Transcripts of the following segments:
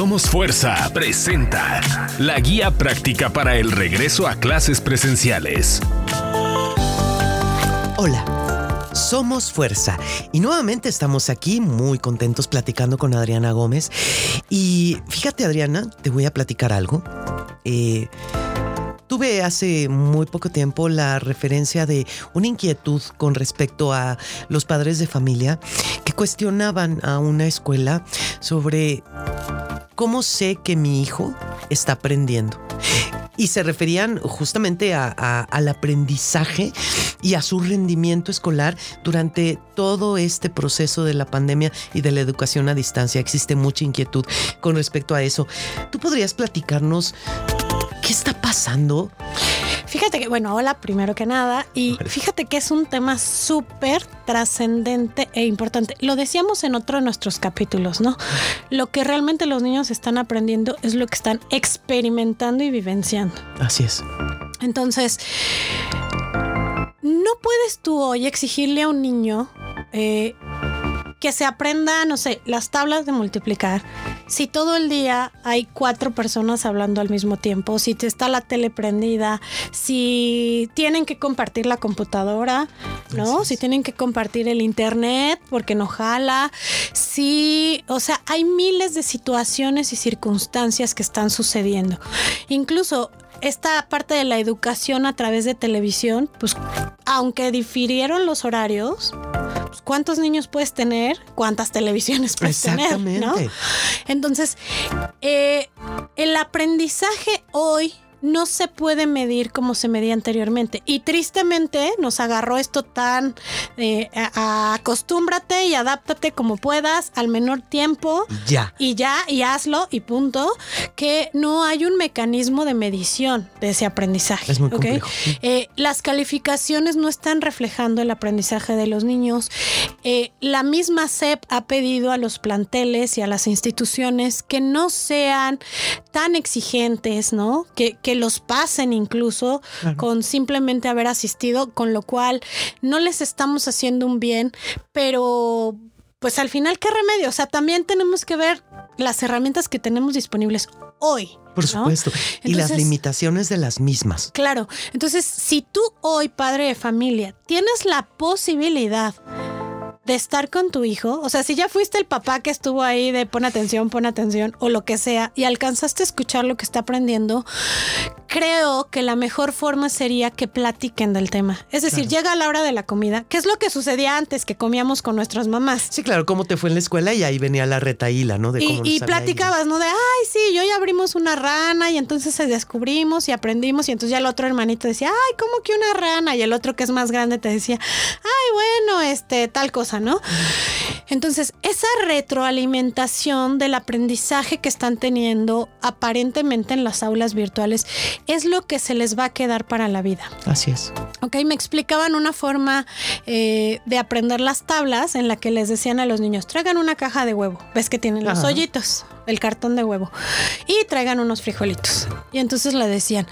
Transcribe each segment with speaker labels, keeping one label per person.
Speaker 1: Somos Fuerza presenta la guía práctica para el regreso a clases presenciales.
Speaker 2: Hola, somos Fuerza y nuevamente estamos aquí muy contentos platicando con Adriana Gómez. Y fíjate Adriana, te voy a platicar algo. Eh, Tuve hace muy poco tiempo la referencia de una inquietud con respecto a los padres de familia que cuestionaban a una escuela sobre cómo sé que mi hijo está aprendiendo. Y se referían justamente al aprendizaje y a su rendimiento escolar durante todo este proceso de la pandemia y de la educación a distancia. Existe mucha inquietud con respecto a eso. ¿Tú podrías platicarnos ¿Qué está pasando?
Speaker 3: Fíjate que, bueno, hola primero que nada, y fíjate que es un tema súper trascendente e importante. Lo decíamos en otro de nuestros capítulos, ¿no? Lo que realmente los niños están aprendiendo es lo que están experimentando y vivenciando.
Speaker 2: Así es.
Speaker 3: Entonces, no puedes tú hoy exigirle a un niño eh, que se aprenda, no sé, las tablas de multiplicar. Si todo el día hay cuatro personas hablando al mismo tiempo, si te está la tele prendida, si tienen que compartir la computadora, ¿no? Si tienen que compartir el internet porque no jala, si, o sea, hay miles de situaciones y circunstancias que están sucediendo. Incluso esta parte de la educación a través de televisión, pues aunque difirieron los horarios, pues, ¿cuántos niños puedes tener? ¿Cuántas televisiones puedes tener? ¿no? Entonces, eh, el aprendizaje hoy no se puede medir como se medía anteriormente. Y tristemente nos agarró esto tan eh, acostúmbrate y adáptate como puedas al menor tiempo.
Speaker 2: Ya.
Speaker 3: Y ya, y hazlo y punto. Que no hay un mecanismo de medición de ese aprendizaje.
Speaker 2: Es muy.
Speaker 3: Eh, las calificaciones no están reflejando el aprendizaje de los niños. Eh, la misma SEP ha pedido a los planteles y a las instituciones que no sean tan exigentes, ¿no? que los pasen incluso con simplemente haber asistido, con lo cual no les estamos haciendo un bien, pero pues al final, ¿qué remedio? O sea, también tenemos que ver las herramientas que tenemos disponibles hoy.
Speaker 2: Por supuesto. y las limitaciones de las mismas.
Speaker 3: Claro. Entonces, si tú hoy, padre de familia, tienes la posibilidad de estar con tu hijo, o sea, si ya fuiste el papá que estuvo ahí de pon atención, pon atención o lo que sea y alcanzaste a escuchar lo que está aprendiendo, creo que la mejor forma sería que platiquen del tema. Es decir, llega la hora de la comida, ¿qué es lo que sucedía antes que comíamos con nuestras mamás?
Speaker 2: Sí, claro, cómo te fue en la escuela y ahí venía la retaíla, ¿no?
Speaker 3: De cómo y, platicabas, ¿no? De, ay, sí, yo ya abrimos una rana y entonces se descubrimos y aprendimos y entonces ya el otro hermanito decía, ay, ¿cómo que una rana? Y el otro que es más grande te decía, ay, bueno, este, tal cosa, ¿no? Entonces, esa retroalimentación del aprendizaje que están teniendo aparentemente en las aulas virtuales es lo que se les va a quedar para la vida.
Speaker 2: Así es.
Speaker 3: Ok, me explicaban una forma eh, de aprender las tablas en la que les decían a los niños, traigan una caja de huevo, ves que tienen los hoyitos, el cartón de huevo, y traigan unos frijolitos. Y entonces le decían,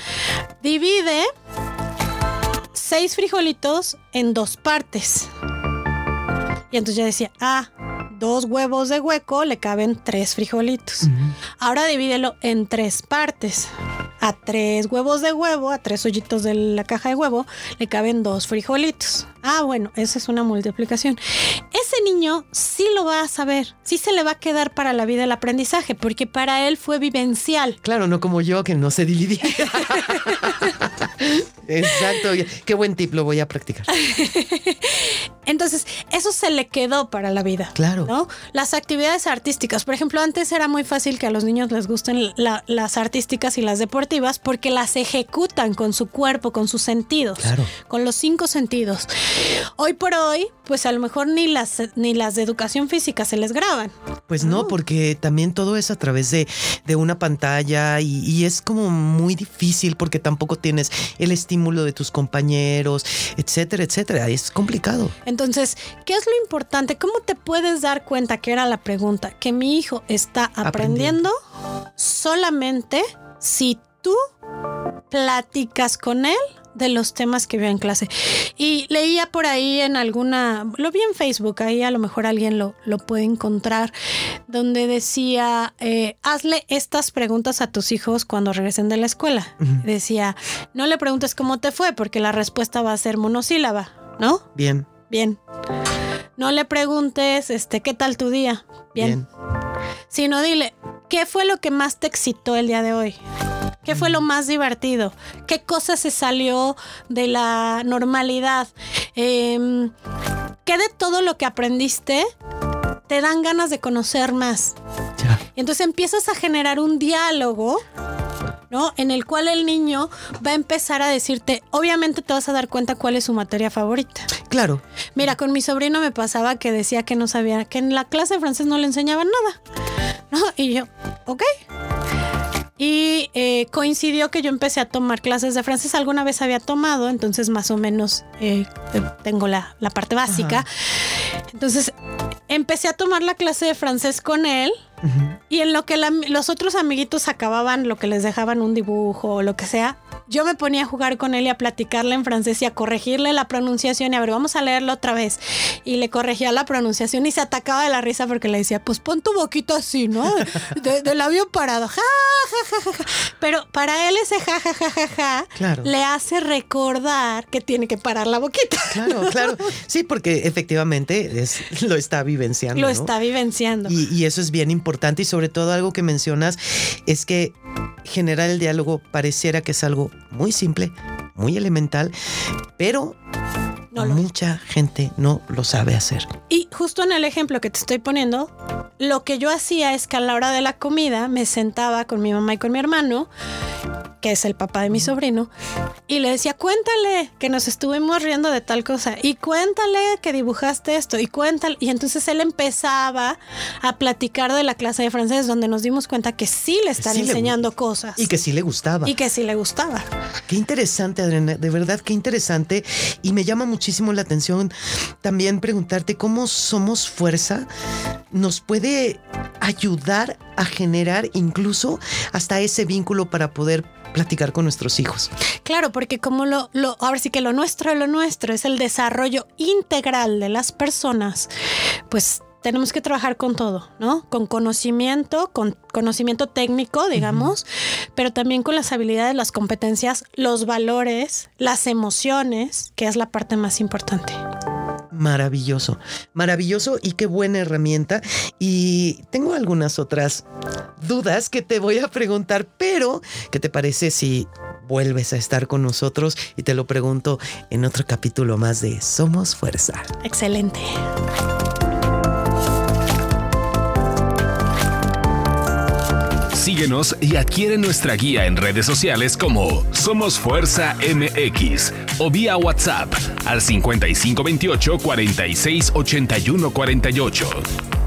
Speaker 3: divide seis frijolitos en dos partes. Y entonces yo decía, ah, dos huevos de hueco le caben tres frijolitos. Ahora divídelo en tres partes. A tres huevos de huevo, a tres hoyitos de la caja de huevo, le caben dos frijolitos. Ah, bueno, esa es una multiplicación. Ese niño sí lo va a saber, sí se le va a quedar para la vida el aprendizaje, porque para él fue vivencial.
Speaker 2: Claro, no como yo que no sé dividir. Exacto, qué buen tip, lo voy a practicar.
Speaker 3: Entonces, eso se le quedó para la vida.
Speaker 2: Claro.
Speaker 3: ¿no? Las actividades artísticas, por ejemplo, antes era muy fácil que a los niños les gusten las artísticas y las deportivas porque las ejecutan con su cuerpo, con sus sentidos,
Speaker 2: claro.
Speaker 3: con los cinco sentidos. Hoy por hoy, pues a lo mejor ni las, ni las de educación física se les graban.
Speaker 2: Pues no, porque también todo es a través de, una pantalla y, y es como muy difícil porque tampoco tienes el estímulo de tus compañeros, etcétera, etcétera. Es complicado.
Speaker 3: Entonces, ¿qué es lo importante? ¿Cómo te puedes dar cuenta que era la pregunta? Que mi hijo está aprendiendo, solamente si tú platicas con él de los temas que vio en clase. Y leía por ahí en alguna, lo vi en Facebook, ahí a lo mejor alguien lo, lo puede encontrar, donde decía, eh, hazle estas preguntas a tus hijos cuando regresen de la escuela. Decía, no le preguntes cómo te fue, porque la respuesta va a ser monosílaba, ¿no?
Speaker 2: Bien.
Speaker 3: Bien. No le preguntes, este, ¿qué tal tu día? Bien. Bien. Sino dile, ¿qué fue lo que más te excitó el día de hoy? ¿Qué fue lo más divertido? ¿Qué cosa se salió de la normalidad? Em, ¿Qué de todo lo que aprendiste te dan ganas de conocer más? Y entonces empiezas a generar un diálogo ¿no? En el cual el niño va a empezar a decirte, obviamente te vas a dar cuenta cuál es su materia favorita.
Speaker 2: Claro.
Speaker 3: Mira, con mi sobrino me pasaba que decía que no sabía, que en la clase de francés no le enseñaban nada, ¿no? Y yo, ok. Y eh, coincidió que yo empecé a tomar clases de francés. Alguna vez había tomado, entonces más o menos eh, tengo la, parte básica. Entonces empecé a tomar la clase de francés con él. Y en lo que los otros amiguitos acababan, lo que les dejaban un dibujo o lo que sea, yo me ponía a jugar con él y a platicarle en francés y a corregirle la pronunciación y a ver, vamos a leerlo otra vez. Y le corregía la pronunciación y se atacaba de la risa porque le decía, pues pon tu boquito así, ¿no? De, labio parado, ja, ja, ja, ja, Pero para él ese ja, ja, ja, ja, ja le hace recordar que tiene que parar la boquita.
Speaker 2: Claro, claro. Sí, porque efectivamente es, lo está vivenciando.
Speaker 3: Lo está vivenciando.
Speaker 2: Y, y eso es bien importante y sobre todo algo que mencionas es que generar el diálogo pareciera que es algo muy simple, muy elemental, pero mucha gente no lo sabe hacer.
Speaker 3: Y justo en el ejemplo que te estoy poniendo, lo que yo hacía es que a la hora de la comida me sentaba con mi mamá y con mi hermano que es el papá de mi sobrino, y le decía, cuéntale que nos estuvimos riendo de tal cosa, y cuéntale que dibujaste esto, y cuéntale. Y entonces él empezaba a platicar de la clase de francés, donde nos dimos cuenta que sí le están enseñando cosas.
Speaker 2: Y que sí le gustaba.
Speaker 3: Y que sí le gustaba.
Speaker 2: Qué interesante, Adriana, de verdad, qué interesante. Y me llama muchísimo la atención también preguntarte cómo somos fuerza nos puede ayudar a generar incluso hasta ese vínculo para poder platicar con nuestros hijos.
Speaker 3: Claro, porque como lo, lo, ahora sí que lo nuestro, lo nuestro es el desarrollo integral de las personas, pues tenemos que trabajar con todo, ¿no? Con conocimiento, con conocimiento técnico, digamos, pero también con las habilidades, las competencias, los valores, las emociones, que es la parte más importante
Speaker 2: maravilloso, maravilloso y qué buena herramienta. Y tengo algunas otras dudas que te voy a preguntar, pero ¿qué te parece si vuelves a estar con nosotros y te lo pregunto en otro capítulo más de Somos Fuerza?
Speaker 3: Excelente.
Speaker 1: Síguenos y adquiere nuestra guía en redes sociales como Somos Fuerza MX o vía WhatsApp al 5528 46 48.